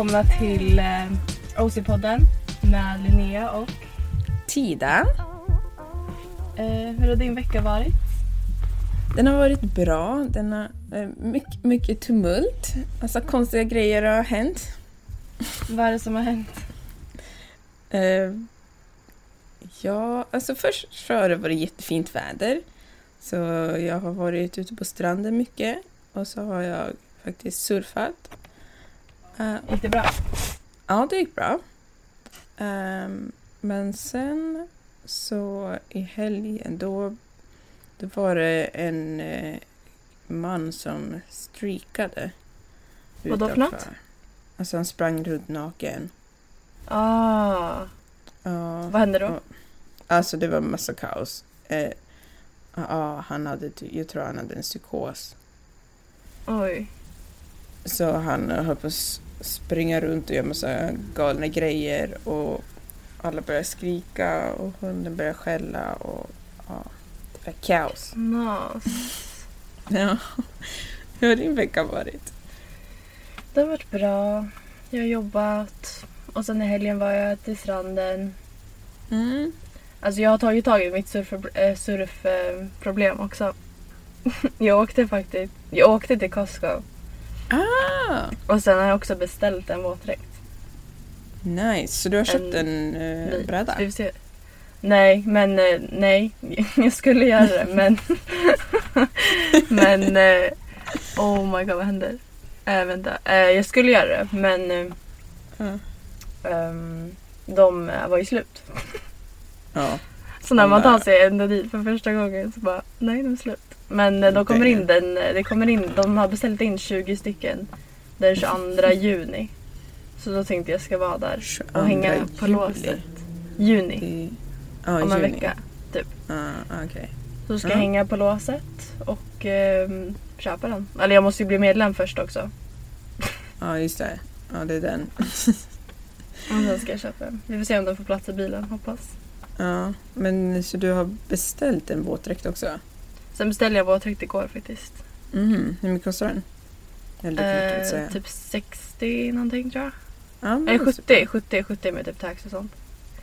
välkomna till eh, OC-podden med Linnea och Tida. eh, hur har din vecka varit? Den har varit bra. Den har eh, mycket, mycket tumult. Alltså konstiga grejer har hänt. Vad är det som har hänt? Ja, alltså först så har det varit jättefint väder. Så jag har varit ute på stranden mycket. Och så har jag faktiskt surfat. Eh, Gick det bra? Ja, det gick bra. Ehm, men sen så i helgen då, då var det en eh, man som streakade. Vadå för något? Alltså han sprang runt naken. Ah, Ja, vad hände då? Ja. alltså det var massa kaos. Eh, ja, han hade, jag tror han hade en psykos. Oj. Så han höll på att springa runt och göra massa galna grejer och alla började skrika och hunden började skälla och ja, det var kaos. Nas. Ja. Hur har din vecka varit? Det har varit bra. Jag har jobbat. Och sen i helgen var jag till stranden. Mm. Alltså jag har tagit tag i mitt surfproblem äh, surf, eh, också. jag åkte faktiskt. Jag åkte till Costco. Ah, Och sen har jag också beställt en våtdräkt. nice. Så du har köpt En en, ny. bräda? Nej, men eh, nej. Jag skulle göra det men... men... eh, oh my god, vad händer? Äh, vänta. Eh, jag skulle göra det men... eh, ehm, de eh, var ju slut. Ja. Så när man tar sig ända dit för första gången så bara, nej de är slut. Men eh, de kommer in den, det kommer in, de har beställt in 20 stycken den 22 juni. Så då tänkte jag ska vara där 22 och hänga på juli. låset. Juni, I, ja, om en juni. vecka. Ah, okej. Så ska Ja. jag hänga på låset och ehm, köpa den. Eller jag måste ju bli medlem först också. Ja, just det. Ja, det är den. Och sen ska jag köpa den. Vi får se om den får plats i bilen, hoppas. Ja, men så du har beställt en våtdräkt också? Sen beställde jag våtdräkt igår faktiskt. Mhm, hur mycket kostar den? Eller jag. Eh, typ 60 någonting tror jag. ja, är 70, 70, 70 med typ tax och sånt.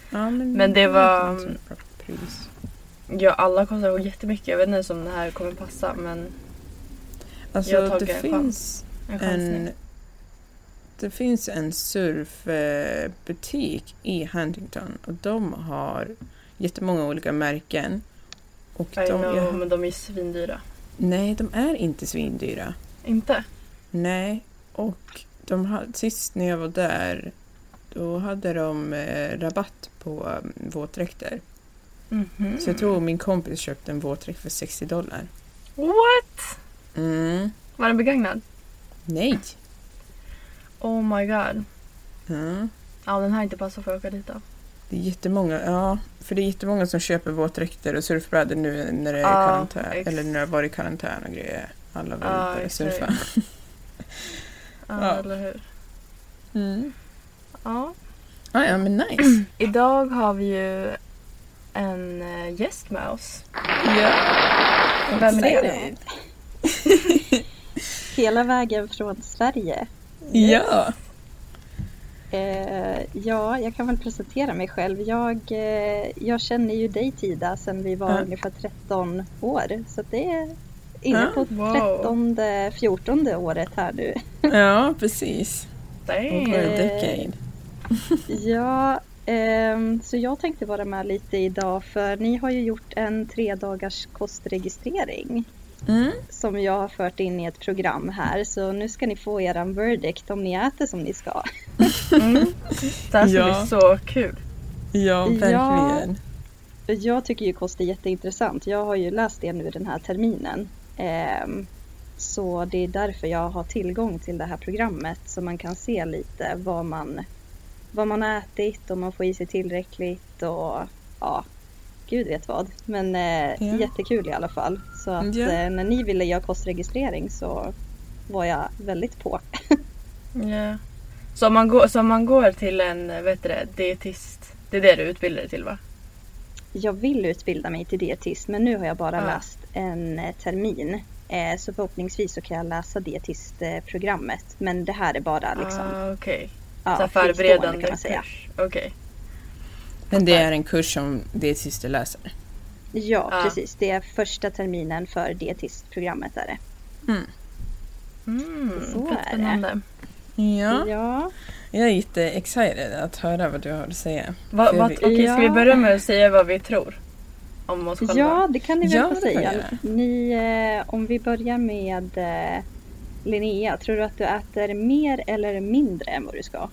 Ja, men, Men det var- Pris. Ja, alla kostar jättemycket. Jag vet inte ens om det här kommer passa men Jag Alltså har det en finns en chansning. en, det finns en surfbutik i Huntington och de har jättemånga olika märken. Och I de, know, jag, men de är svindyra. nej, de är inte svindyra. Inte? Nej, och de sist när jag var där då hade de eh, rabatt på um, våtdräkter. Mhm. Så jag tror min kompis köpte en våtdräkt för 60 dollar. What? Mm. Var den begagnad? Nej! Oh my god. Ja. Ja, den här inte passar får jag åka dit då. Det är jättemånga, ja, för det är jättemånga som köper våtdräkter och surfbrädor nu när det är Ja, karantän, ex- eller när det har varit karantän och grejer. Alla vill Ja, börja surfa. Ja, Ja. eller hur? Mm. Ja. Ah, ja, men nice. Idag har vi ju en eh, gäst med oss. ja. Vem är det? Hela vägen från Sverige. Ja. Eh, ja, jag kan väl presentera mig själv. Jag, eh, jag känner ju dig Tida sedan vi var Ja. ungefär 13 år. Så det är inne Ja, på wow. 13, 14 året här nu. ja, precis. Damn. Over a Eh, decade. Ja, ehm, så jag tänkte vara med lite idag för ni har ju gjort en tre dagars kostregistrering Mm. som jag har fört in i ett program här. Så nu ska ni få eran verdict om ni äter som ni ska. Mm. Det här ska Ja. bli så kul. Ja, verkligen. Jag tycker ju kost är jätteintressant. Jag har ju läst det nu den här terminen. Ehm, så det är därför jag har tillgång till det här programmet så man kan se lite vad man, vad man har ätit, om man får i sig tillräckligt och ja, gud vet vad. Men eh, Ja. jättekul i alla fall. Så att Ja. eh, när ni ville göra kostregistrering så var jag väldigt på. Ja. Så om man går, så man går till en vet du det, dietist, det är det du utbildar dig till va? Jag vill utbilda mig till dietist men nu har jag bara Ja. läst en eh, termin. Eh, så förhoppningsvis så kan jag läsa dietistprogrammet. Men det här är bara liksom Ah, Okej. ja, förberedande kan man säga. Okej. Men det är en kurs som dietister läser. Ja, Ja. precis. Det är första terminen för dietistprogrammet är det. Mm, Så fett är det. spännande. Ja, Ja, jag är jätte-excited att höra vad du har att säga. Va, vad- vi- Okej, ska vi Ja. börja med att säga vad vi tror? Om oss själva? ja det kan ni väl Ja, få säga. Ni, eh, om vi börjar med eh, Linnea, tror du att du äter mer eller mindre än vad du ska?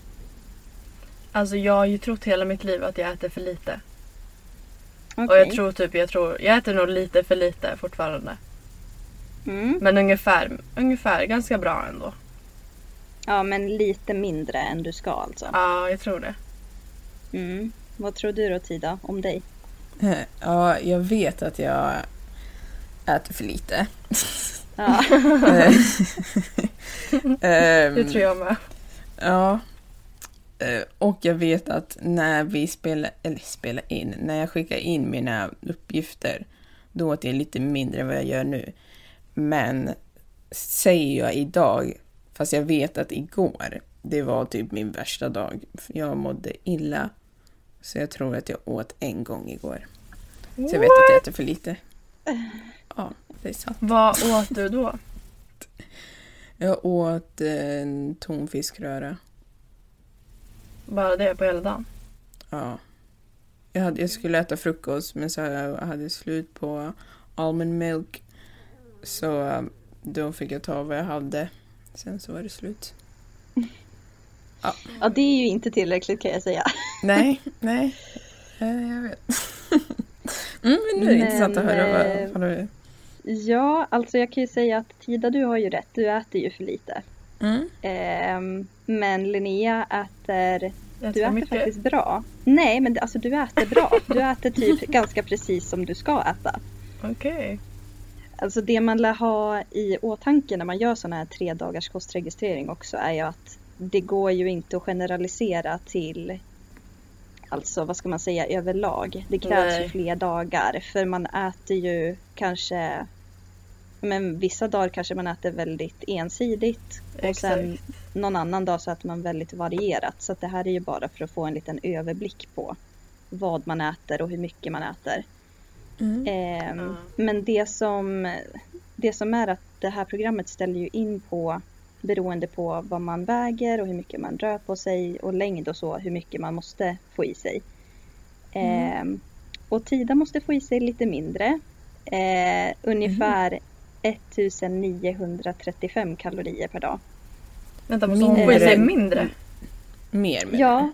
Alltså jag har ju trott hela mitt liv att jag äter för lite. Och Okej. jag tror typ, jag tror, jag äter nog lite för lite fortfarande. Mm. Men ungefär, ungefär ganska bra ändå. Ja, men lite mindre än du ska alltså. Ja, jag tror det. Mm. Vad tror du då Tida, om dig? Ja, jag vet att jag äter för lite. Ja. Ehm, Det tror jag med. Ja. Eh, Och jag vet att när vi spelar, eller spelar in, när jag skickar in mina uppgifter, då åt jag lite mindre än vad jag gör nu. Men säger jag idag, fast jag vet att igår, det var typ min värsta dag. Jag mådde illa. Så jag tror att jag åt en gång igår. Så jag vet att jag äter för lite. Ja, det är sant. Vad åt du då? Jag åt en tonfiskröra. Bara det på hela dagen? Ja. Jag, hade, jag skulle äta frukost men så jag hade slut på almond milk. Så eh, då fick jag ta vad jag hade. Sen så var det slut. ja, det är ju inte tillräckligt kan jag säga. Nej, nej. Jag vet. mm, men nu är det Men, intressant att höra vad, eh, vad du... Ja, alltså jag kan ju säga att Tida, du har ju rätt. Du äter ju för lite. Mm. Ehm, men Linnea äter, du äter mycket. faktiskt bra. Nej, men alltså du äter bra. Du äter typ ganska precis som du ska äta. Okej. Alltså det man lär ha i åtanke när man gör sådana här tre dagars kostregistrering också är ju att det går ju inte att generalisera till Alltså vad ska man säga överlag. Det krävs Nej. ju fler dagar för man äter ju kanske men vissa dagar kanske man äter väldigt ensidigt och sen Exakt. någon annan dag så äter man väldigt varierat. Så att det här är ju bara för att få en liten överblick på vad man äter och hur mycket man äter. Mm. Ehm, Ja. Men det som, det som är att det här programmet ställer ju in på beroende på vad man väger och hur mycket man rör på sig och längd och så, hur mycket man måste få i sig. Ehm, och Tida måste få i sig lite mindre. Eh, ungefär 1935 kalorier per dag. Vänta, måste hon få i sig mindre? Mer med Ja,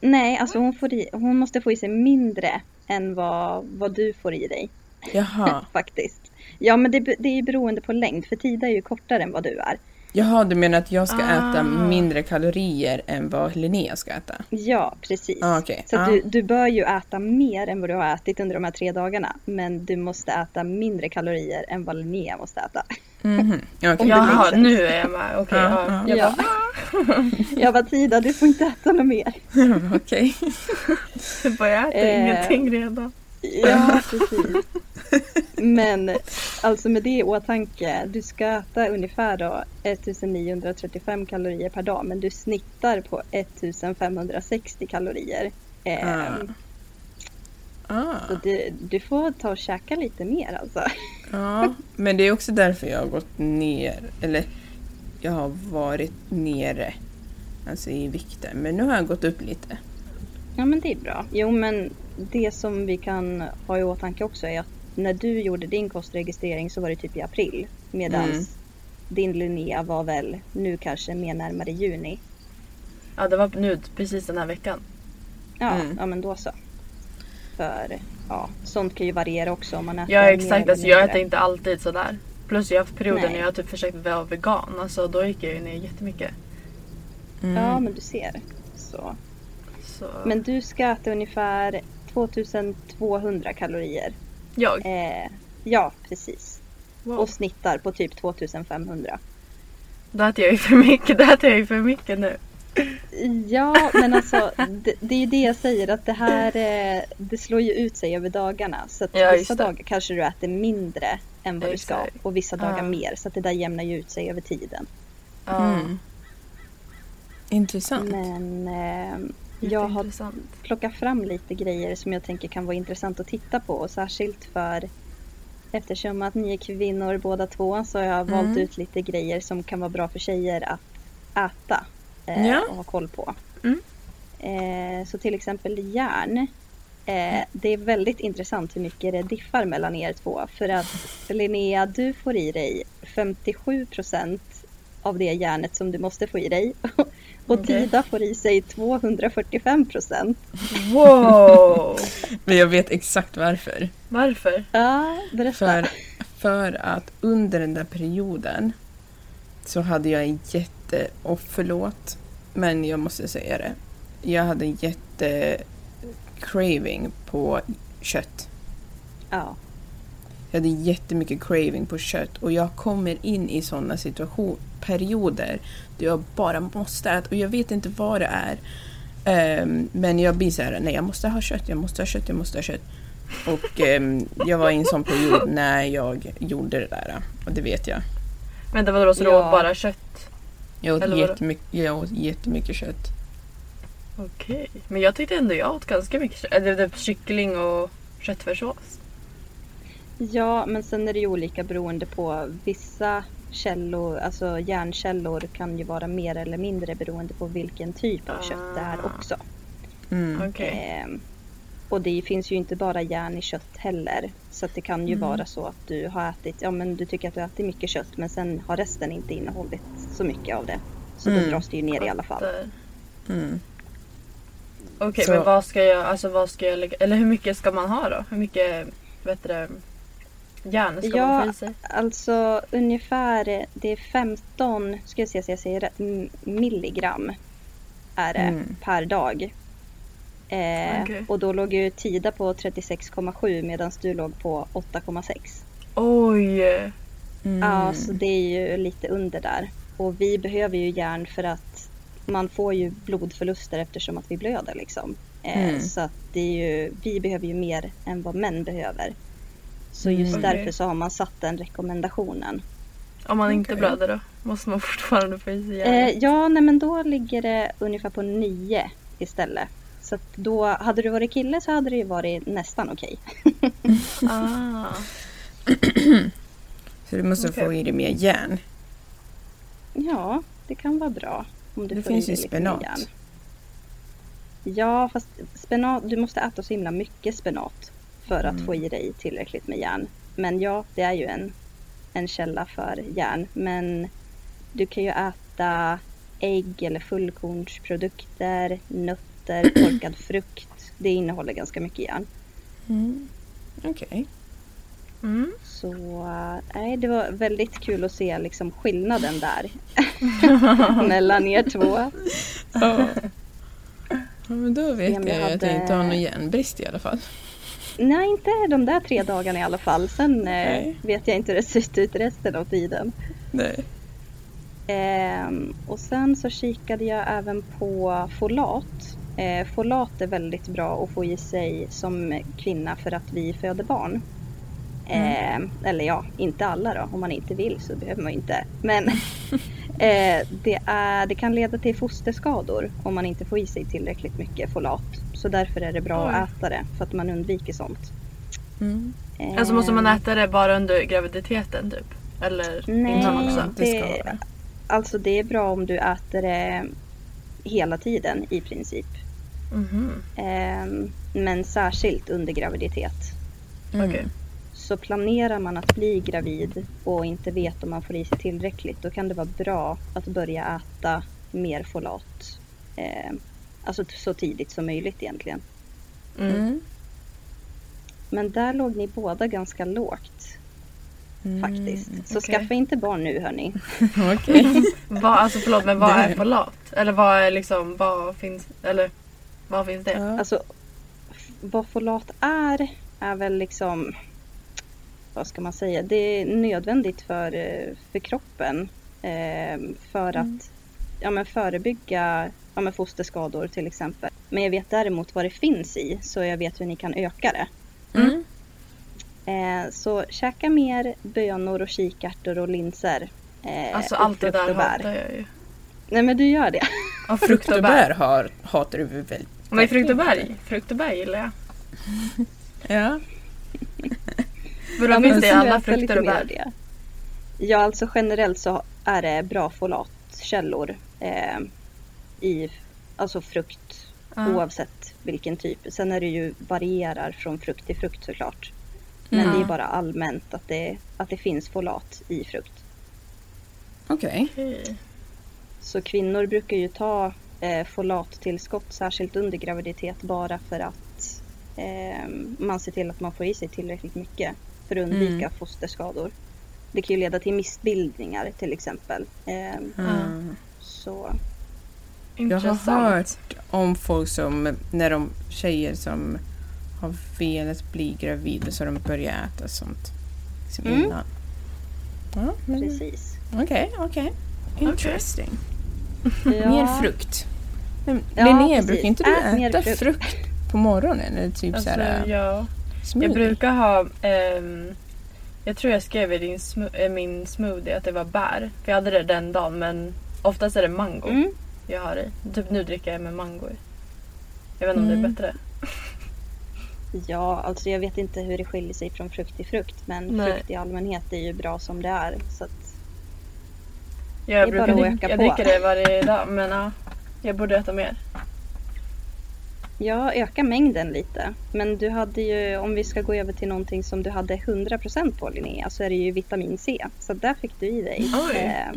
nej, alltså hon, får i, hon måste få i sig mindre än vad, vad du får i dig. Jaha. faktiskt. Ja men det, det är ju beroende på längd för Tida är ju kortare än vad du är. Jaha, du menar att jag ska äta Ah. mindre kalorier än vad Linnea ska äta? Ja precis. Ah, okej. Så Ah. du, du bör ju äta mer än vad du har ätit under de här tre dagarna. Men du måste äta mindre kalorier än vad Linnea måste äta. Mhm. Okej. Om du Jaha, nu är jag med. Okej, Ja, ja. ja. Jag Ja. bara, Jag var Tida, du får inte äta något mer. Okej. jag bara, jag äter Eh. ingenting redan. Ja, precis. Men alltså med det i åtanke, du ska äta ungefär då 1935 kalorier per dag men du snittar på 1560 kalorier. Ehm, Ah. Så du, du får ta och käka lite mer alltså. Ja, men det är också därför jag har gått ner, eller jag har varit nere, alltså i vikten. Men nu har jag gått upp lite. Ja men det är bra. Jo men det som vi kan ha i åtanke också är att när du gjorde din kostregistrering så var det typ i april. Medan Mm. din Linnea var väl nu kanske mer närmare juni. Ja, det var nu precis den här veckan. Ja, Mm. ja men då så. För ja, sånt kan ju variera också om man äter Ja exakt, alltså jag äter inte alltid sådär. Plus jag har haft perioder Nej. när jag har typ försökt vara vegan. Alltså då gick jag ju ner jättemycket. Mm. Ja men du ser. Så. Så Men du ska äta ungefär 2200 kalorier. Jag? Eh, ja precis. Wow. Och snittar på typ 2500. Då äter jag ju för mycket. Då äter jag ju för mycket nu. Ja, men alltså det, det är ju det jag säger att det här eh, det slår ju ut sig över dagarna. Så att Ja, just vissa det. dagar kanske du äter mindre än vad du ska och vissa dagar Ja. mer. Så att det där jämnar ju ut sig över tiden. Mm. Intressant. Men eh, jag har plockat fram lite grejer som jag tänker kan vara intressant att titta på. Och särskilt för eftersom att ni är kvinnor båda två så har jag valt Mm. ut lite grejer som kan vara bra för tjejer att äta eh, Ja. och ha koll på. Mm. Eh, så till exempel järn. Eh, det är väldigt intressant hur mycket det diffar mellan er två. För att Linnea, du får i dig 57 av det järnet som du måste få i dig. Och Okej. Dida får i sig 245% Wow! Men jag vet exakt varför. Varför? Ja, berätta. För, för att under den där perioden så hade jag en jätte... Och förlåt, men jag måste säga det. Jag hade en jätte craving på kött. Ja. Jag hade jättemycket craving på kött och jag kommer in i sådana situation, perioder där jag bara måste äta och jag vet inte vad det är. Ehm, men jag blir så här, nej jag måste ha kött, jag måste ha kött, jag måste ha kött. Och ehm, jag var i en sån period när jag gjorde det där och det vet jag. Vänta vadå, så du Ja. åt bara kött? Jag åt, Eller jättemycket, jag åt jättemycket kött. Okej. Men jag tyckte ändå jag åt ganska mycket kött. Eller typ kyckling och köttfärssås. Ja, men sen är det ju olika beroende på vissa källor, alltså järnkällor kan ju vara mer eller mindre beroende på vilken typ av kött det är Ah. också. Mm. Okej. Ehm, och det finns ju inte bara järn i kött heller. Så att det kan ju Mm. vara så att du har ätit, ja men du tycker att du har ätit mycket kött men sen har resten inte innehållit så mycket av det. Så Mm. då dras det ju ner i alla fall. Fattar. Mm. Okej Så- men vad ska jag, alltså vad ska jag lägga, eller hur mycket ska man ha då? Hur mycket, vet du järn ska Ja, man få i sig? Alltså ungefär, det är 15, ska jag se så jag säger rätt, milligram är det Mm. per dag. Eh, Okej. Och då låg ju Tida på 36,7 medan du låg på 8,6. Oj! Mm. Ja, så det är ju lite under där. Och vi behöver ju järn för att man får ju blodförluster eftersom att vi blöder liksom. Eh, Mm. Så att det är ju, vi behöver ju mer än vad män behöver. Så just Mm. därför så har man satt den rekommendationen. Om man inte Okej. blöder då? Måste man fortfarande få i sig? Eh, ja, nej men då ligger det ungefär på 9 istället. Så att då, hade du varit kille så hade det ju varit nästan okej. Ah. Så du måste Okej. få i dig mer järn. Ja, det kan vara bra. Om du Det får finns ju spenat. järn. Ja, fast spenat, du måste äta så himla mycket spenat för att Mm. få i dig tillräckligt med järn. Men ja, det är ju en, en källa för järn. Men du kan ju äta ägg eller fullkornsprodukter, nötter, torkad frukt. Det innehåller ganska mycket järn. Mm. Okej. Mm. Så nej, det var väldigt kul att se liksom skillnaden där mellan er två. Ja. ja, men då vet jag jag att jag inte har någon järnbrist i alla fall. Nej, inte de där tre dagarna i alla fall. Sen eh, vet jag inte hur det ser ut resten av tiden. Nej. Ehm, och sen så kikade jag även på folat. Eh, folat är väldigt bra att få i sig som kvinna för att vi föder barn. Ehm, eller ja, inte alla då. Om man inte vill så behöver man ju inte. Men eh, det, är, det kan leda till fosterskador om man inte får i sig tillräckligt mycket folat. Så därför är det bra Oj. att äta det för att man undviker sånt. Mm. Alltså måste man äta det bara under graviditeten typ? Eller Nej. innan också? det. Alltså det är bra om du äter det hela tiden i princip. Mhm. Ehm, men särskilt under graviditet. Mm. Okej. Så planerar man att bli gravid och inte vet om man får i sig tillräckligt då kan det vara bra att börja äta mer folat. Ehm, alltså så tidigt som möjligt egentligen. Mm. Mm. Men där låg ni båda ganska lågt Mm. faktiskt. Så okej. skaffa inte barn nu hörni. Okej. Vad, alltså förlåt men vad är folat? Eller vad är liksom, vad finns, eller vad finns det? Ja. Alltså vad folat är är väl liksom vad ska man säga? Det är nödvändigt för, eh, för kroppen eh, för Mm. att ja, men förebygga ja, med fosterskador till exempel. Men jag vet däremot vad det finns i så jag vet hur ni kan öka det. Mm. Eh, så käka mer bönor och kikärtor och linser. Eh, Alltså och allt det där hatar jag ju. Nej men du gör det. Och Frukt och bär har, hatar du väl? Men frukt och bär, frukt och bär gillar jag. Ja. Vadå Ja, finns det i alla frukter och bär? Ja, alltså generellt så är det bra folatkällor eh, i alltså frukt Ja. oavsett vilken typ. Sen är det ju varierar från frukt till frukt såklart. Men Mm. det är bara allmänt att det, att det finns folat i frukt. Okej. Okej. Så kvinnor brukar ju ta eh, folattillskott särskilt under graviditet bara för att eh, man ser till att man får i sig tillräckligt mycket för att undvika Mm. fosterskador. Det kan ju leda till missbildningar till exempel. Eh, Mm. så Jag har Intressant. hört om folk som, när de tjejer som har velat bli gravida så de börjar äta sånt liksom Mm. innan. Ja, men- precis. Okej, okej. Interesting. Ja, Mer frukt. Men Ja, Linnea, brukar inte du Ät äta frukt. frukt. på morgonen? Eller typ Alltså, såhär ja. Smoothie? Jag brukar ha... ehm, jag tror jag skrev i din smu- eh, min smoothie att det var bär. För jag hade det den dagen men oftast är det mango Mm. jag har i. Typ nu dricker jag med mango i. Jag vet inte om det Mm. är bättre. Ja, alltså jag vet inte hur det skiljer sig från frukt till frukt. Men Nej. frukt i allmänhet är ju bra som det är. Så att, Jag, är brukar bara att drick- öka jag på. dricker det varje dag men ja, jag borde äta mer. Ja, öka mängden lite. Men du hade ju, om vi ska gå över till någonting som du hade 100% på Linnea, så är det ju vitamin C. Så där fick du i dig eh,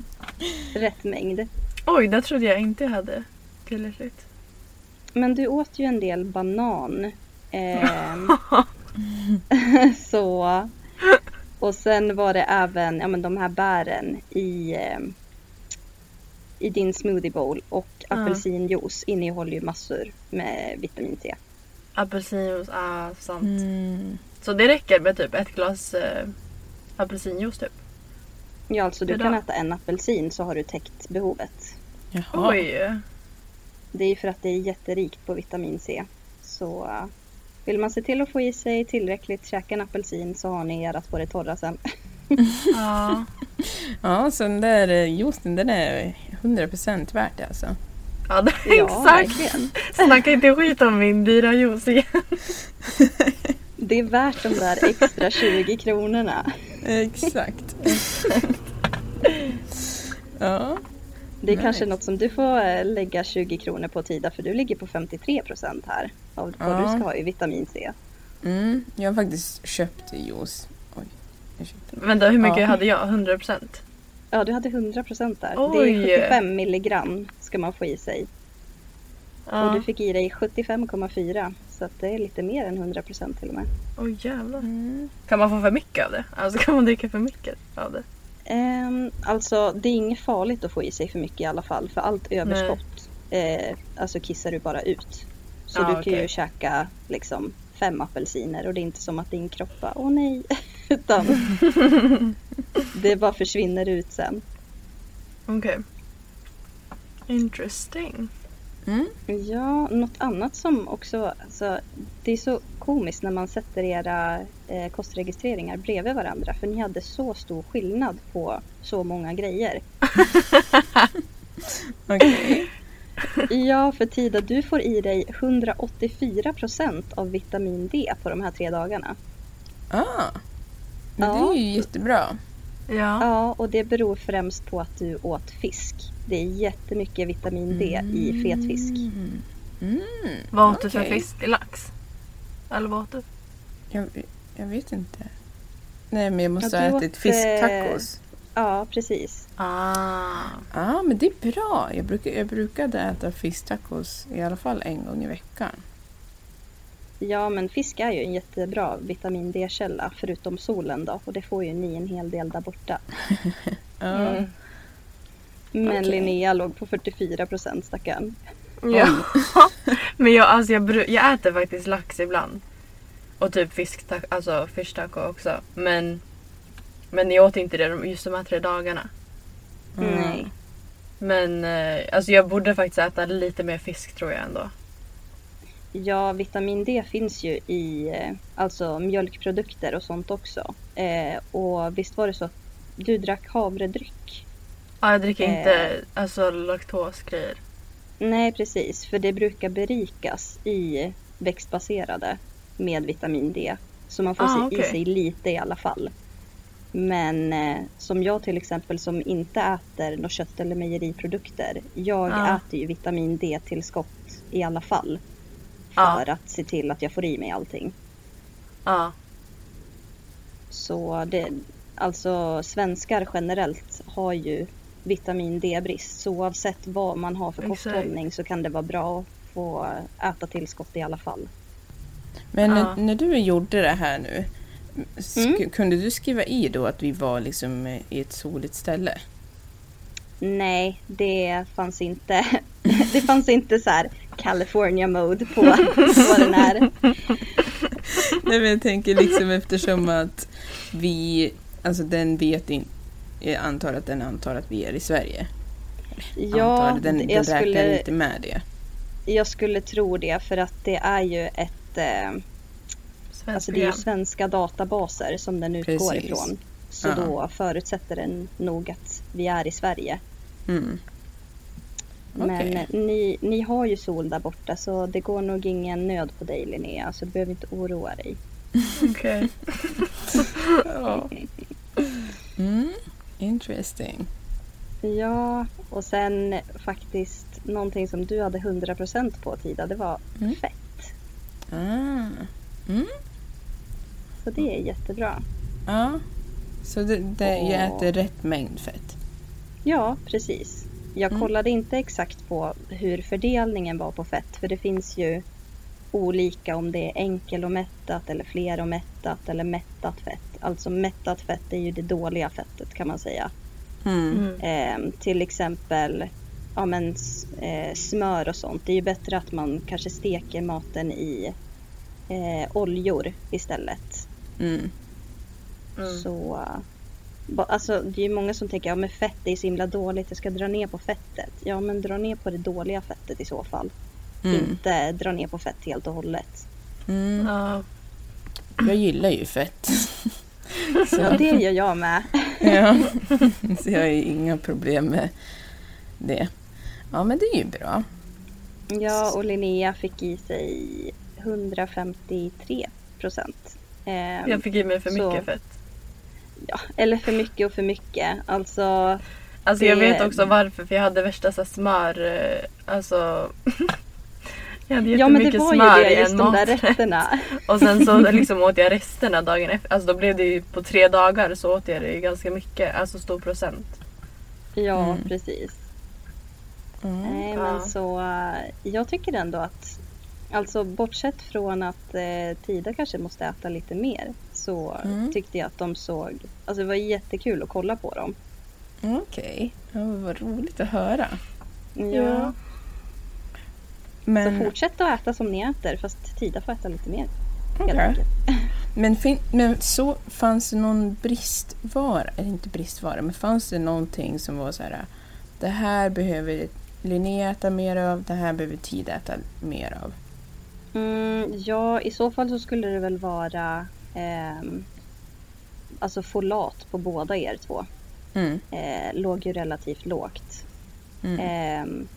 rätt mängd. Oj, det trodde jag inte jag hade tillräckligt. Men du åt ju en del banan. ehm, så. Och sen var det även ja, men de här bären i, ehm, i din smoothie bowl. Och apelsinjuice innehåller ju massor med vitamin C. Apelsinjuice, ah sant. Mm. Så det räcker med typ ett glas eh, apelsinjuice typ? Ja, alltså du Hur kan då? äta en apelsin så har du täckt behovet. Jaha. Oj! Det är ju för att det är jätterikt på vitamin C. Så eh, vill man se till att få i sig tillräckligt, käka en apelsin så har ni ert på det torra sen. Ja. Ja, så den där eh, juicen den är 100% värt det alltså. ja, det, Ja, exakt! verkligen. Snacka inte skit om min dyra juice igen. Det är värt de där extra 20 kronorna. Exakt. ja. Det är Nice. kanske något som du får eh, lägga 20 kronor på Tida för du ligger på 53 procent här av vad Ja. du ska ha i vitamin C. Mm, jag har faktiskt köpt juice. Vänta, hur mycket Ja. hade jag? 100 procent? Ja, du hade 100 procent där. Oj. Det är 75 milligram ska man få i sig. Och Ja. du fick i dig 75,4 så det är lite mer än 100 procent till och med. Oj jävlar. Mm. Kan man få för mycket av det? Alltså kan man dricka för mycket av det? Ehm, alltså det är inget farligt att få i sig för mycket i alla fall för allt överskott eh, alltså kissar du bara ut. Så Ja, du kan okej. ju käka liksom fem apelsiner och det är inte som att din kropp bara åh nej. Utan det bara försvinner ut sen. Okej. Interesting. Mm. Ja, något annat som också, alltså, det är så komiskt när man sätter era eh, kostregistreringar bredvid varandra för ni hade så stor skillnad på så många grejer. Okej. Ja, för Tida, du får i dig 184 procent av vitamin D på de här tre dagarna. Ah. Ja. det är ju jättebra. Ja. Ja, och det beror främst på att du åt fisk. Det är jättemycket vitamin D i fet fisk. Mm. Mm. Vad åt du för okej. fisk? Lax? Eller vad åt du? Jag, jag vet inte. Nej, men jag måste Ja, ha ätit åt, fisktacos. Ja, precis. Ah. Ja, men det är bra. Jag, brukar, jag brukade äta fisktacos i alla fall en gång i veckan. Ja, men fisk är ju en jättebra vitamin D-källa förutom solen då. Och det får ju ni en hel del där borta. Ja. Mm. Men Okej. Linnea låg på 44 procent stackarn. Ja. Men jag, alltså jag, bru- jag äter faktiskt lax ibland. Och typ fisk, alltså fish taco också. Men, men jag åt inte det de- just de här tre dagarna. Mm. Nej. Men eh, alltså jag borde faktiskt äta lite mer fisk tror jag ändå. Ja, vitamin D finns ju i eh, alltså mjölkprodukter och sånt också. Eh, och visst var det så att du drack havredryck? Ja, jag dricker Eh. inte alltså laktosgrejer. Nej, precis. För det brukar berikas i växtbaserade med vitamin D. Så man får Ah, se, okej. i sig lite i alla fall. Men eh, som jag till exempel som inte äter något kött eller mejeriprodukter. Jag Ah. äter ju vitamin D-tillskott i alla fall. Ja. För att se till att jag får i mig allting. Ja. Så det, alltså svenskar generellt har ju vitamin D-brist. Så oavsett vad man har för kosthållning så kan det vara bra att få äta tillskott i alla fall. Men Ja. när, när du gjorde det här nu, Mm. kunde du skriva i då att vi var liksom eh, i ett soligt ställe? Nej, det fanns inte. Det fanns inte så här California mode på, på den här. Nej, men jag tänker liksom eftersom att vi, alltså den vet inte, jag antar att den antar att vi är i Sverige. Ja, antar, den, den jag räknar skulle, inte med det. jag skulle tro det för att det är ju ett eh, Alltså det är ju svenska databaser som den utgår Precis. ifrån. Så Ja. då förutsätter den nog att vi är i Sverige. Mm. Men ni, ni har ju sol där borta så det går nog ingen nöd på dig Linnea. Så du behöver inte oroa dig. Okej. Ja. Mm. Interesting. Ja, och sen faktiskt någonting som du hade 100% på Tida, det var Mm. fett. Ah. Mm. Så det är jättebra. Ja. Så det, det, jag Åh. äter rätt mängd fett? Ja, precis. Jag Mm. kollade inte exakt på hur fördelningen var på fett för det finns ju olika om det är enkel och mättat eller fler och mättat eller mättat fett. Alltså mättat fett är ju det dåliga fettet kan man säga. Mm. Ehm, till exempel ja, men, eh, smör och sånt. Det är ju bättre att man kanske steker maten i eh, oljor istället. Mm. Mm. Så, alltså, det är ju många som tänker att ja, men fett är så himla dåligt, jag ska dra ner på fettet. Ja men dra ner på det dåliga fettet i så fall. Mm. Inte dra ner på fett helt och hållet. Mm. Ja. Jag gillar ju fett. Så, Ja, det gör jag med. ja. Så jag har ju inga problem med det. Ja, men det är ju bra. Ja, och Linnea fick i sig 153 procent. Ehm, Jag fick i mig för Så- mycket fett. ja, eller för mycket och för mycket. Alltså, Alltså jag Det- vet också varför för jag hade värsta så smör... eh, Alltså... jag hade ja jättemycket ju smör det, i en maträtt. Och sen så liksom åt jag resterna dagen efter. Alltså då blev det ju på tre dagar så åt jag det ju ganska mycket. Alltså stor procent. Ja, Mm. precis. Mm. Nej, Ja. men så eh, jag tycker ändå att Alltså bortsett från att eh, Tida kanske måste äta lite mer så Mm. tyckte jag att de såg, alltså det var jättekul att kolla på dem. Okej, ja, vad roligt att höra. Ja. Så Men, fortsätt att äta som ni äter fast Tida får äta lite mer. enkelt. men, fin, men så fanns det någon bristvara, eller inte bristvara, men fanns det någonting som var så här, det här behöver Linnea äta mer av, det här behöver Tid äta mer av. Mm, ja, i så fall så skulle det väl vara ehm, alltså folat på båda er två. Mm. Eh, låg ju relativt lågt. Mm. Ehm,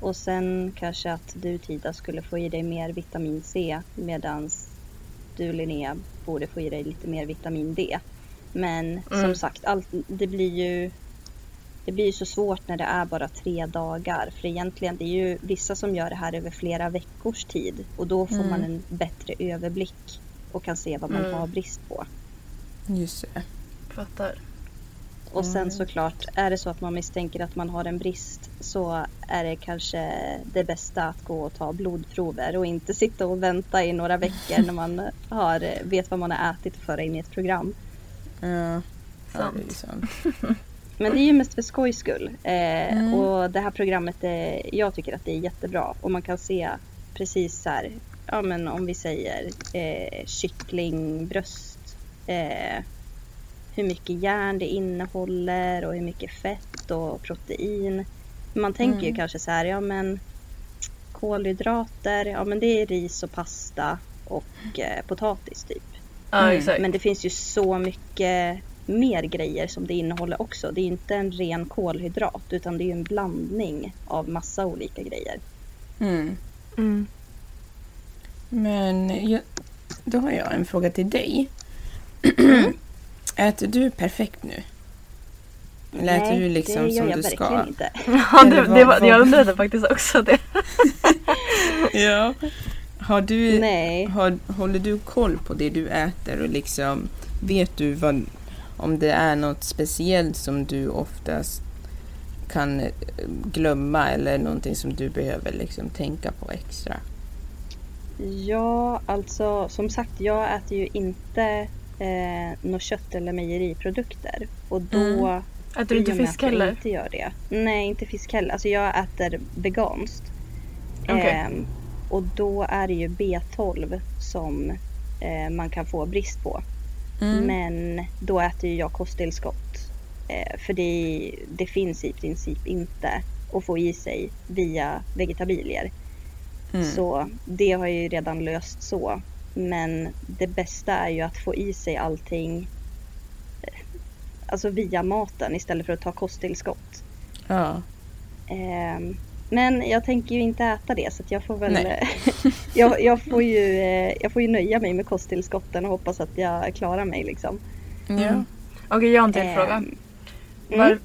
och sen kanske att du Tida skulle få i dig mer vitamin C medan du Linnea borde få i dig lite mer vitamin D. Men som Mm. sagt, allt, det blir ju det blir ju så svårt när det är bara tre dagar. För egentligen, det är ju vissa som gör det här över flera veckors tid. Och då får Mm. man en bättre överblick och kan se vad man Mm. har brist på. Just det. Fattar. Och sen Mm. såklart, är det så att man misstänker att man har en brist så är det kanske det bästa att gå och ta blodprover och inte sitta och vänta i några veckor när man har, vet vad man har ätit och föra in i ett program. Ja, ja det är Sant. sant. Men det är ju mest för skojs skull. Eh, Mm. Och det här programmet, eh, jag tycker att det är jättebra. Och man kan se precis så här, ja men om vi säger eh, kycklingbröst. Eh, hur mycket järn det innehåller och hur mycket fett och protein. Man tänker ju Mm. kanske så här, ja men kolhydrater, ja men det är ris och pasta och eh, potatis typ. Mm. Men det finns ju så mycket mer grejer som det innehåller också. Det är inte en ren kolhydrat utan det är en blandning av massa olika grejer. Mm. Mm. Men jag, då har jag en fråga till dig. Äter du perfekt nu? Eller äter Nej, du liksom det gör som jag du verkligen ska? inte. Ja, det, det var, jag undrade faktiskt också det. Ja. Har du, Nej. har, håller du koll på det du äter och liksom vet du vad, om det är något speciellt som du oftast kan eh, glömma eller någonting som du behöver liksom tänka på extra? Ja, alltså som sagt, jag äter ju inte eh, något kött eller mejeriprodukter. Och då... Mm. Äter du inte fisk jag heller? inte gör det. Nej, inte fisk heller. Alltså jag äter veganskt. Okej. Ehm, och då är det ju B12 som eh, man kan få brist på. Mm. Men då äter ju jag kosttillskott. Eh, för det, det finns i princip inte att få i sig via vegetabilier. Mm. Så det har jag ju redan löst så. Men det bästa är ju att få i sig allting eh, alltså via maten istället för att ta kosttillskott. Ja. Ehm, men jag tänker ju inte äta det så att jag får väl Nej. jag, jag, får ju, eh, jag får ju nöja mig med kosttillskotten och hoppas att jag klarar mig liksom. Ja. Okej, jag har en till fråga. mm. Var,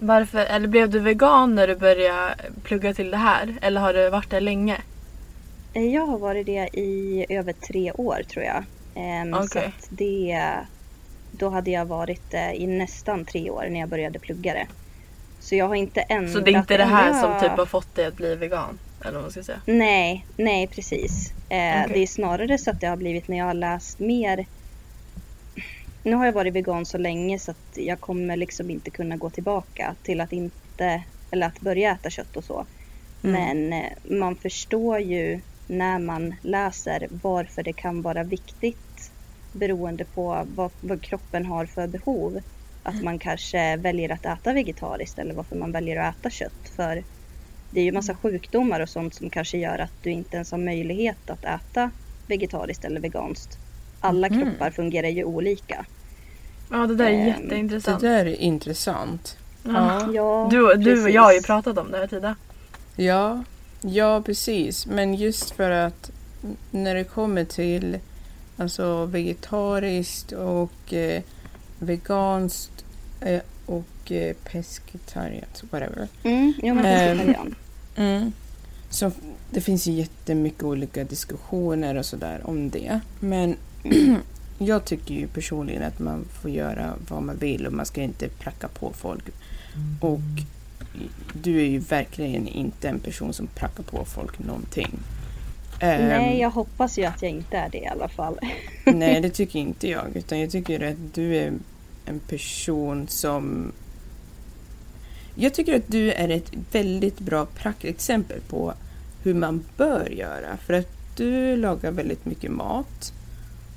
varför, eller blev du vegan när du började plugga till det här? Eller har du varit det länge? Eh, Jag har varit det i över tre år tror jag. Ehm, Så det, då hade jag varit det i nästan tre år när jag började plugga det. Så jag har inte ändrat Så det är inte det här som typ har fått dig att bli vegan? Eller vad man ska säga. Nej, nej precis. Eh, Okej. Det är snarare så att det har blivit när jag har läst mer. Nu har jag varit vegan så länge så att jag kommer liksom inte kunna gå tillbaka till att inte eller att börja äta kött och så. Mm. Men eh, man förstår ju när man läser varför det kan vara viktigt beroende på vad, vad kroppen har för behov. Att man kanske väljer att äta vegetariskt eller varför man väljer att äta kött. För det är ju massa sjukdomar och sånt som kanske gör att du inte ens har möjlighet att äta vegetariskt eller veganskt. Alla Mhm. kroppar fungerar ju olika. Ja, det där är Det jätteintressant. där är intressant. Ja. Ja, Du, du och jag har ju pratat om det här tidigare. Ja, ja precis. Men just för att när det kommer till alltså vegetariskt och eh, veganskt eh, och eh, pescetarian, whatever. Mm, ja men Ehm. Mm. Så det finns ju jättemycket olika diskussioner och sådär om det. Men jag tycker ju personligen att man får göra vad man vill och man ska inte pracka på folk. Och du är ju verkligen inte en person som prackar på folk någonting. Ehm, Nej, jag hoppas ju att jag inte är det i alla fall. nej, det tycker inte jag. Utan jag tycker att du är en person som... Jag tycker att du är ett väldigt bra praktexempel på hur man bör göra. För att du lagar väldigt mycket mat.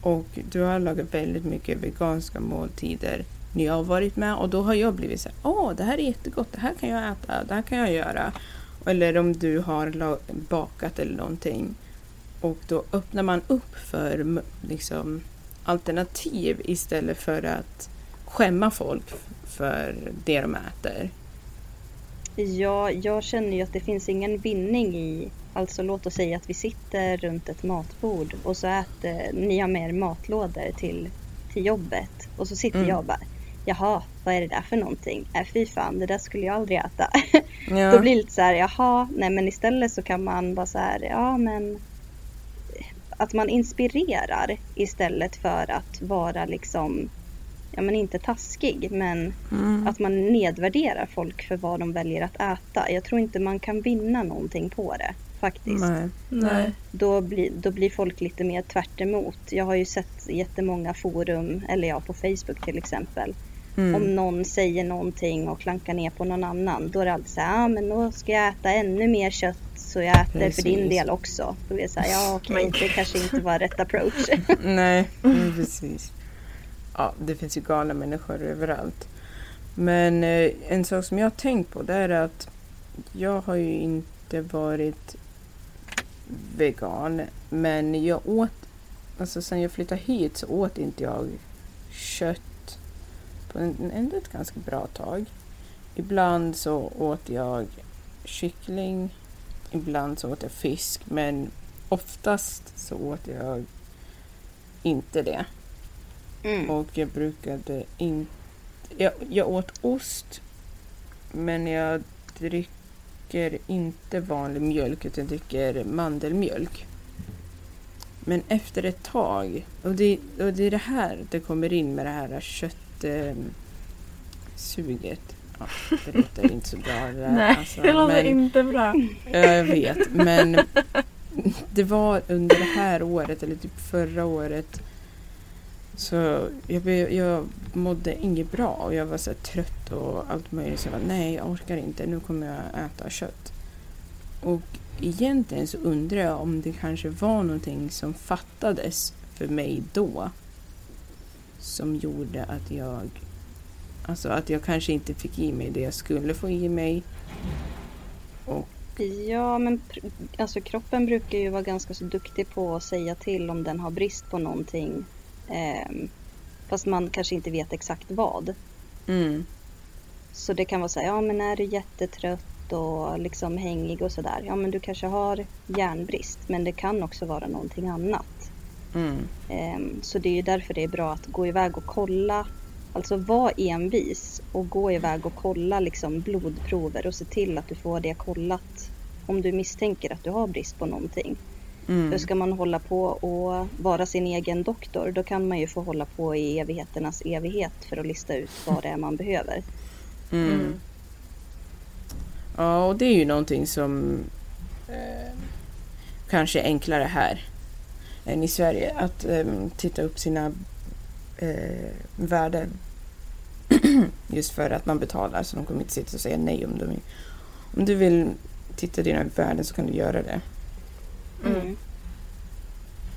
Och du har lagat väldigt mycket veganska måltider när jag har varit med. Och då har jag blivit så här, åh det här är jättegott, det här kan jag äta, det här kan jag göra. Eller om du har bakat eller någonting. Och då öppnar man upp för liksom, alternativ istället för att skämma folk för det de äter. Ja, jag känner ju att det finns ingen vinning i, alltså låt oss säga att vi sitter runt ett matbord och så äter ni har med er matlådor till, till jobbet och så sitter Mm. jag och bara Jaha, vad är det där för någonting? Äh, fy fan, det där skulle jag aldrig äta. Ja. Då blir det lite så här, jaha, nej men istället så kan man vara så här, ja men att man inspirerar istället för att vara liksom, ja men inte taskig men Mm. att man nedvärderar folk för vad de väljer att äta. Jag tror inte man kan vinna någonting på det faktiskt. Nej. Nej. Då, blir, då blir folk lite mer tvärt emot. Jag har ju sett jättemånga forum, eller ja på Facebook till exempel. Mm. Om någon säger någonting och klankar ner på någon annan. Då är det alltid så här, ah, men då ska jag äta ännu mer kött så jag äter för din del också. Då är jag så här, ja okej, Men- det kanske inte var rätt approach. Nej, mm, precis. Ja, det finns ju galna människor överallt. Men eh, en sak som jag har tänkt på det är att jag har ju inte varit vegan. Men jag åt, alltså sen jag flyttade hit så åt inte jag kött på en, ändå ett ganska bra tag. Ibland så åt jag kyckling, ibland så åt jag fisk men oftast så åt jag inte det. Mm. Och jag brukade inte... Jag, jag åt ost men jag dricker inte vanlig mjölk utan jag dricker mandelmjölk. Men efter ett tag, och det, och det är det här det kommer in med det här köttsuget. ja, det låter inte så bra det. Nej, alltså, det låter men- inte bra. Ja, jag vet, men det var under det här året, eller typ förra året, så jag, jag mådde inget bra och jag var så trött och allt möjligt. Så jag var nej, jag orkar inte, nu kommer jag äta kött. Och egentligen så undrar jag om det kanske var någonting som fattades för mig då. Som gjorde att jag, alltså att jag kanske inte fick i mig det jag skulle få i mig. Och Ja, men alltså kroppen brukar ju vara ganska så duktig på att säga till om den har brist på någonting. Ehm, fast man kanske inte vet exakt vad. Mm. Så det kan vara så här, ja men är du jättetrött och liksom hängig och sådär. Ja men du kanske har järnbrist. Men det kan också vara någonting annat. Mm. Ehm, Så det är ju därför det är bra att gå iväg och kolla. Alltså var envis och gå iväg och kolla liksom blodprover och se till att du får det kollat. Om du misstänker att du har brist på någonting. Mm. För ska man hålla på och vara sin egen doktor då kan man ju få hålla på i evigheternas evighet för att lista ut vad det är man behöver. Mm. Mm. Ja, och det är ju någonting som eh, kanske är enklare här än i Sverige. Att eh, titta upp sina eh, värden. Just för att man betalar så de kommer inte sitta och säga nej om de Om du vill titta dina värden så kan du göra det. Mm.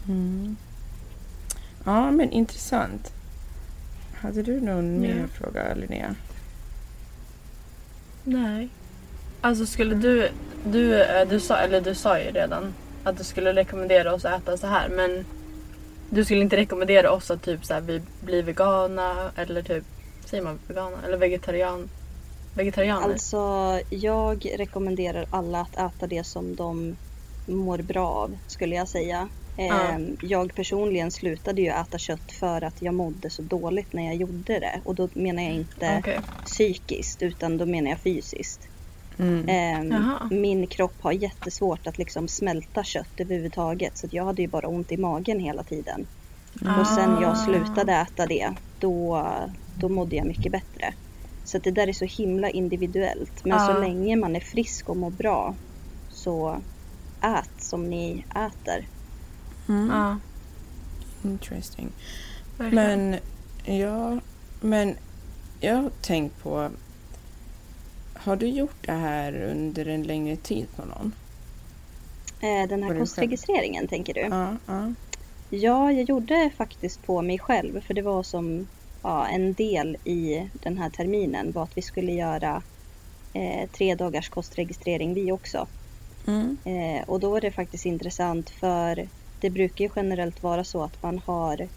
Mm. Ja, men intressant. Hade du någon mer Ja. fråga, Linnea? Nej. Alltså skulle du, du, eh, du sa, eller du sa ju redan att du skulle rekommendera oss att äta så här men du skulle inte rekommendera oss att typ så här, vi blir vegana eller typ, säger man vegana eller vegetarian? Vegetarianer? Alltså jag rekommenderar alla att äta det som de mår bra av skulle jag säga. Ja. Ehm, Jag personligen slutade ju äta kött för att jag mådde så dåligt när jag gjorde det. Och då menar jag inte Okej. psykiskt utan då menar jag fysiskt. Mm. Ehm, min kropp har jättesvårt att liksom smälta kött överhuvudtaget så att jag hade ju bara ont i magen hela tiden. Och sen Ah. jag slutade äta det då, då mådde jag mycket bättre. Så att det där är så himla individuellt. Men så Ja. länge man är frisk och mår bra så ät som ni äter. Mm. Ja, Interesting. verkligen. Men ja, men jag har tänkt på... Har du gjort det här under en längre tid på någon? Eh, Den här kostregistreringen tänker du? Ja, ja. Ja, jag gjorde faktiskt på mig själv för det var som ja, en del i den här terminen var att vi skulle göra eh, tre dagars kostregistrering vi också. Mm. Eh, och då är det faktiskt intressant för det brukar ju generellt vara så att man har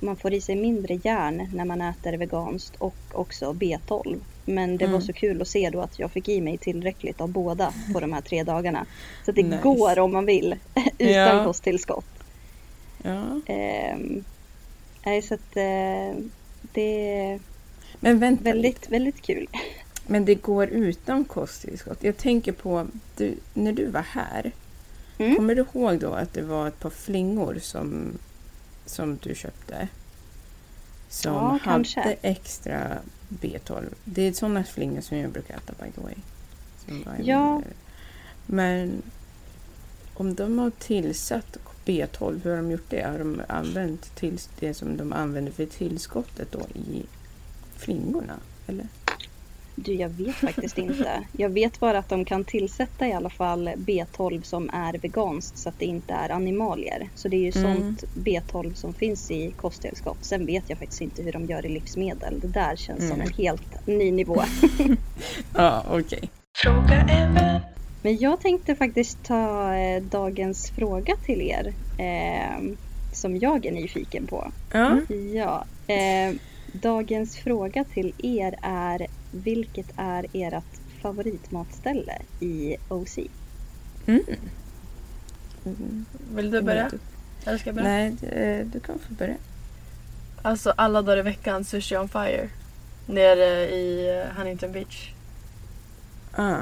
man får i sig mindre järn när man äter veganskt och också B12. Men det var Mm. så kul att se då att jag fick i mig tillräckligt av båda på de här tre dagarna. Så det Nice. går om man vill utan Ja. kosttillskott. ja. Nej, så att eh, det är Men vänta lite. väldigt, väldigt kul. Men det går utan kosttillskott. Jag tänker på, du, när du var här, Mm. kommer du ihåg då att det var ett par flingor som, som du köpte? Som Ja, hade kanske. extra B12. Det är sådana flingor som jag brukar äta by the way. Som var i Ja. Men om de har tillsatt B12, hur har de gjort det? Har de använt till det som de använder för tillskottet då i flingorna? Eller? Du, jag vet faktiskt inte. Jag vet bara att de kan tillsätta i alla fall B12 som är veganskt så att det inte är animalier. Så det är ju Mm. sånt B12 som finns i kosttillskott. Sen vet jag faktiskt inte hur de gör i livsmedel. Det där känns som Mm. en helt ny nivå. Ja, okej. Fråga vän. Men jag tänkte faktiskt ta eh, dagens fråga till er. Eh, som jag är nyfiken på. Ja. Ja. Eh, dagens fråga till er är vilket är ert favoritmatställe i OC? Mm. Vill du börja? Eller ska jag börja? Nej, du, du kan få börja. Alltså alla dagar i veckan, Sushi on Fire. Nere i eh, Huntington Beach. Ah.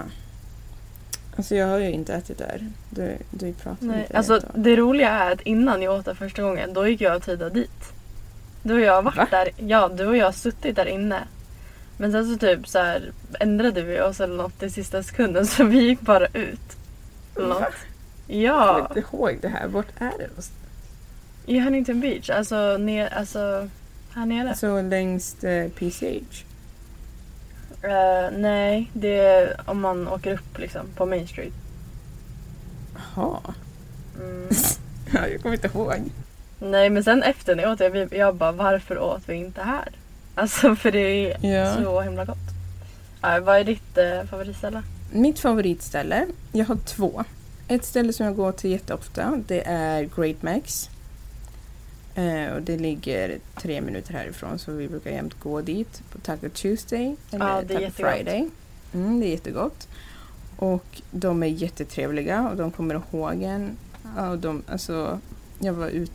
Alltså jag har ju inte ätit där. Du, du pratade Nej, inte alltså det roliga är att innan jag åt där första gången, då gick jag och Tida dit. Du och jag har varit Va? där, ja du och jag har suttit där inne. Men sen så typ så här ändrade vi oss eller något i sista sekunden så vi gick bara ut. Eller något. Va? Jag Ja, kommer inte ihåg det här. Vart är det? någonstans? i Huntington Beach. Alltså, ner, alltså här nere. Alltså längst eh, PCH. Eh, nej, det är om man åker upp liksom på Main Street. Jaha. Mm. Ja, jag kommer inte ihåg. Nej men sen efter när jag åt det, jag bara varför åt vi inte här? Alltså för det är Ja. så himla gott. Ja, vad är ditt eh, favoritställe? Mitt favoritställe, jag har två. Ett ställe som jag går till jätteofta, det är Great Max. Eh, och det ligger tre minuter härifrån så vi brukar jämt gå dit på Taco Tuesday eller Ja, Taco jättegott. Friday. Mm, det är jättegott. Och de är jättetrevliga och de kommer ihåg en. Och de, alltså, jag var ut,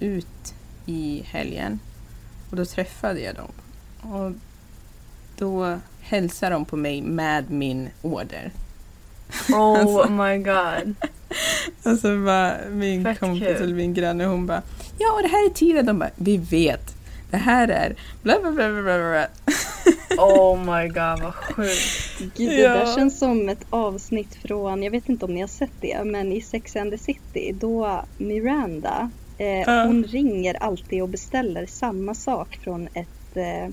ut i helgen och då träffade jag dem. Och då hälsade de på mig med min order. Oh Alltså. my god. Alltså bara, min Fett kompis kul. eller min granne hon bara Ja och det här är Tira. De bara Vi vet. Det här är bla bla bla bla bla. bla. Oh my god vad sjukt. Gud, det Ja. där känns som ett avsnitt från, jag vet inte om ni har sett det, men i Sex and the City då Miranda, eh, Ja. hon ringer alltid och beställer samma sak från ett, eh,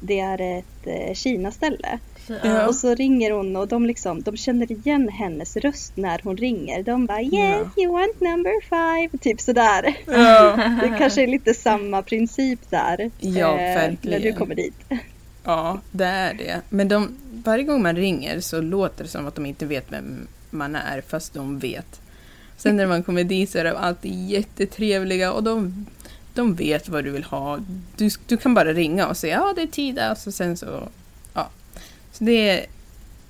det är ett eh, Kina-ställe. Ja. Och så ringer hon och de, liksom, de känner igen hennes röst när hon ringer. De bara yes you want number five, typ sådär. Ja. Det kanske är lite samma princip där. eh, Ja, När verkligen. du kommer dit. ja, det är det. Men de, varje gång man ringer så låter det som att de inte vet vem man är fast de vet. Sen när man kommer dit så är de alltid jättetrevliga och de, de vet vad du vill ha. Du, du kan bara ringa och säga ja det är Tida och så sen så ja. Så det är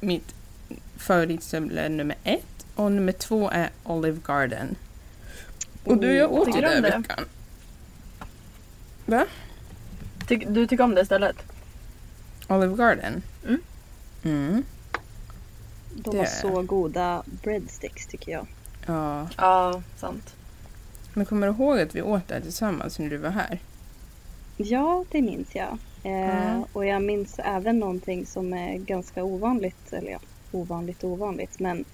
mitt favoritställe nummer ett och nummer två är Olive Garden. Och du, jag åt ju det? veckan. Va? Ty- du tycker om det stället? Olive Garden? Mm. Mm. De har är- så goda breadsticks tycker jag. Ja. Ja, sant. Men kommer du ihåg att vi åt där tillsammans när du var här? Ja, det minns jag. Eh, Ja. Och jag minns även någonting som är ganska ovanligt, eller ja, ovanligt ovanligt, men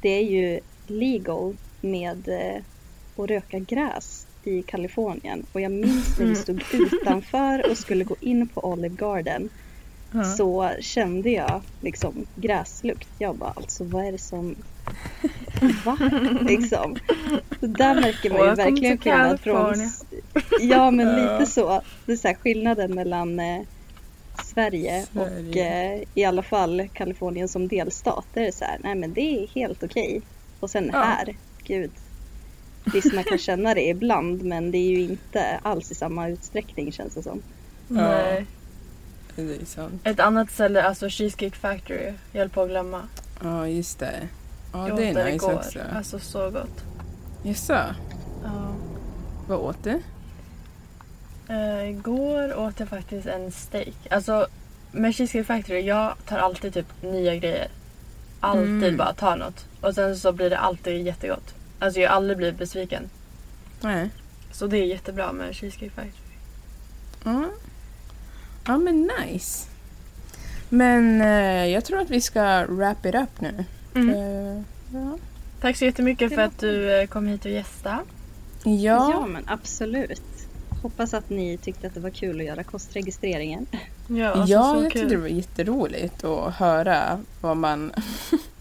det är ju legal med eh, att röka gräs i Kalifornien. Och jag minns när vi Mm. stod utanför och skulle gå in på Olive Garden så kände jag liksom gräslukt. Jag bara alltså vad är det som... Va? liksom. Så där märker man ju verkligen skillnad från... Ja men lite så. Det är så här skillnaden mellan eh, Sverige, och Sverige. eh, i alla fall Kalifornien som delstat. Det är så här, nej men det är helt okej. Och sen Ja. här, gud. Visst man kan känna det ibland men det är ju inte alls i samma utsträckning känns det som. Nej. Det är sant. Ett annat ställe, alltså Cheesecake Factory. Jag höll på att glömma. Ja, just det. Ja, det är nice igår. också. Alltså så gott. Jaså? Ja. Vad åt du? Uh, igår åt jag faktiskt en steak. Alltså med Cheesecake Factory, jag tar alltid typ nya grejer. Alltid Mm. bara tar något. Och sen så blir det alltid jättegott. Alltså jag har aldrig blivit besviken. Nej. Så det är jättebra med Cheesecake Factory. Ja. Ja, men nice. Men eh, jag tror att vi ska wrap it up nu. Mm. Eh, ja. Tack så jättemycket för att du eh, kom hit och gästa. Ja. Ja. men absolut. Hoppas att ni tyckte att det var kul att göra kostregistreringen. Ja, alltså, ja, så jag kul. tyckte det var jätteroligt att höra vad man,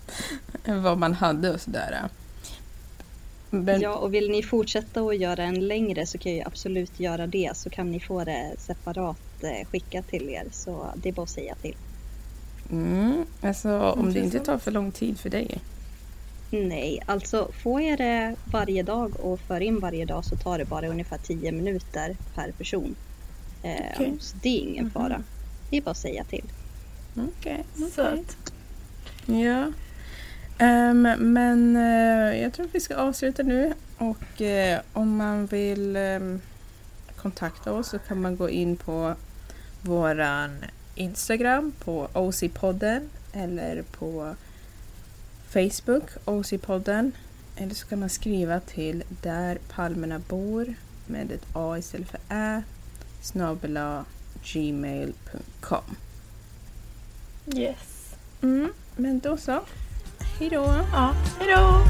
vad man hade och sådär. Men, Ja, och vill ni fortsätta att göra en längre så kan jag ju absolut göra det. Så kan ni få det separat eh, skickat till er. Så det är bara att säga till. Mm, alltså om det inte tar för lång tid för dig. Nej, alltså får jag det varje dag och för in varje dag så tar det bara ungefär 10 minuter per person. Eh. Så det är ingen fara. Det är bara att säga till. Okej. okej. Söt. Ja. Ehm, men eh, jag tror att vi ska avsluta nu och eh, om man vill ehm, kontakta oss så kan man gå in på våran Instagram på OC-podden eller på Facebook OC-podden eller så kan man skriva till där palmerna bor med ett A istället för Ä snabel-a gmail.com Yes. Mm, men då så. Hej då! Ja, hejdå!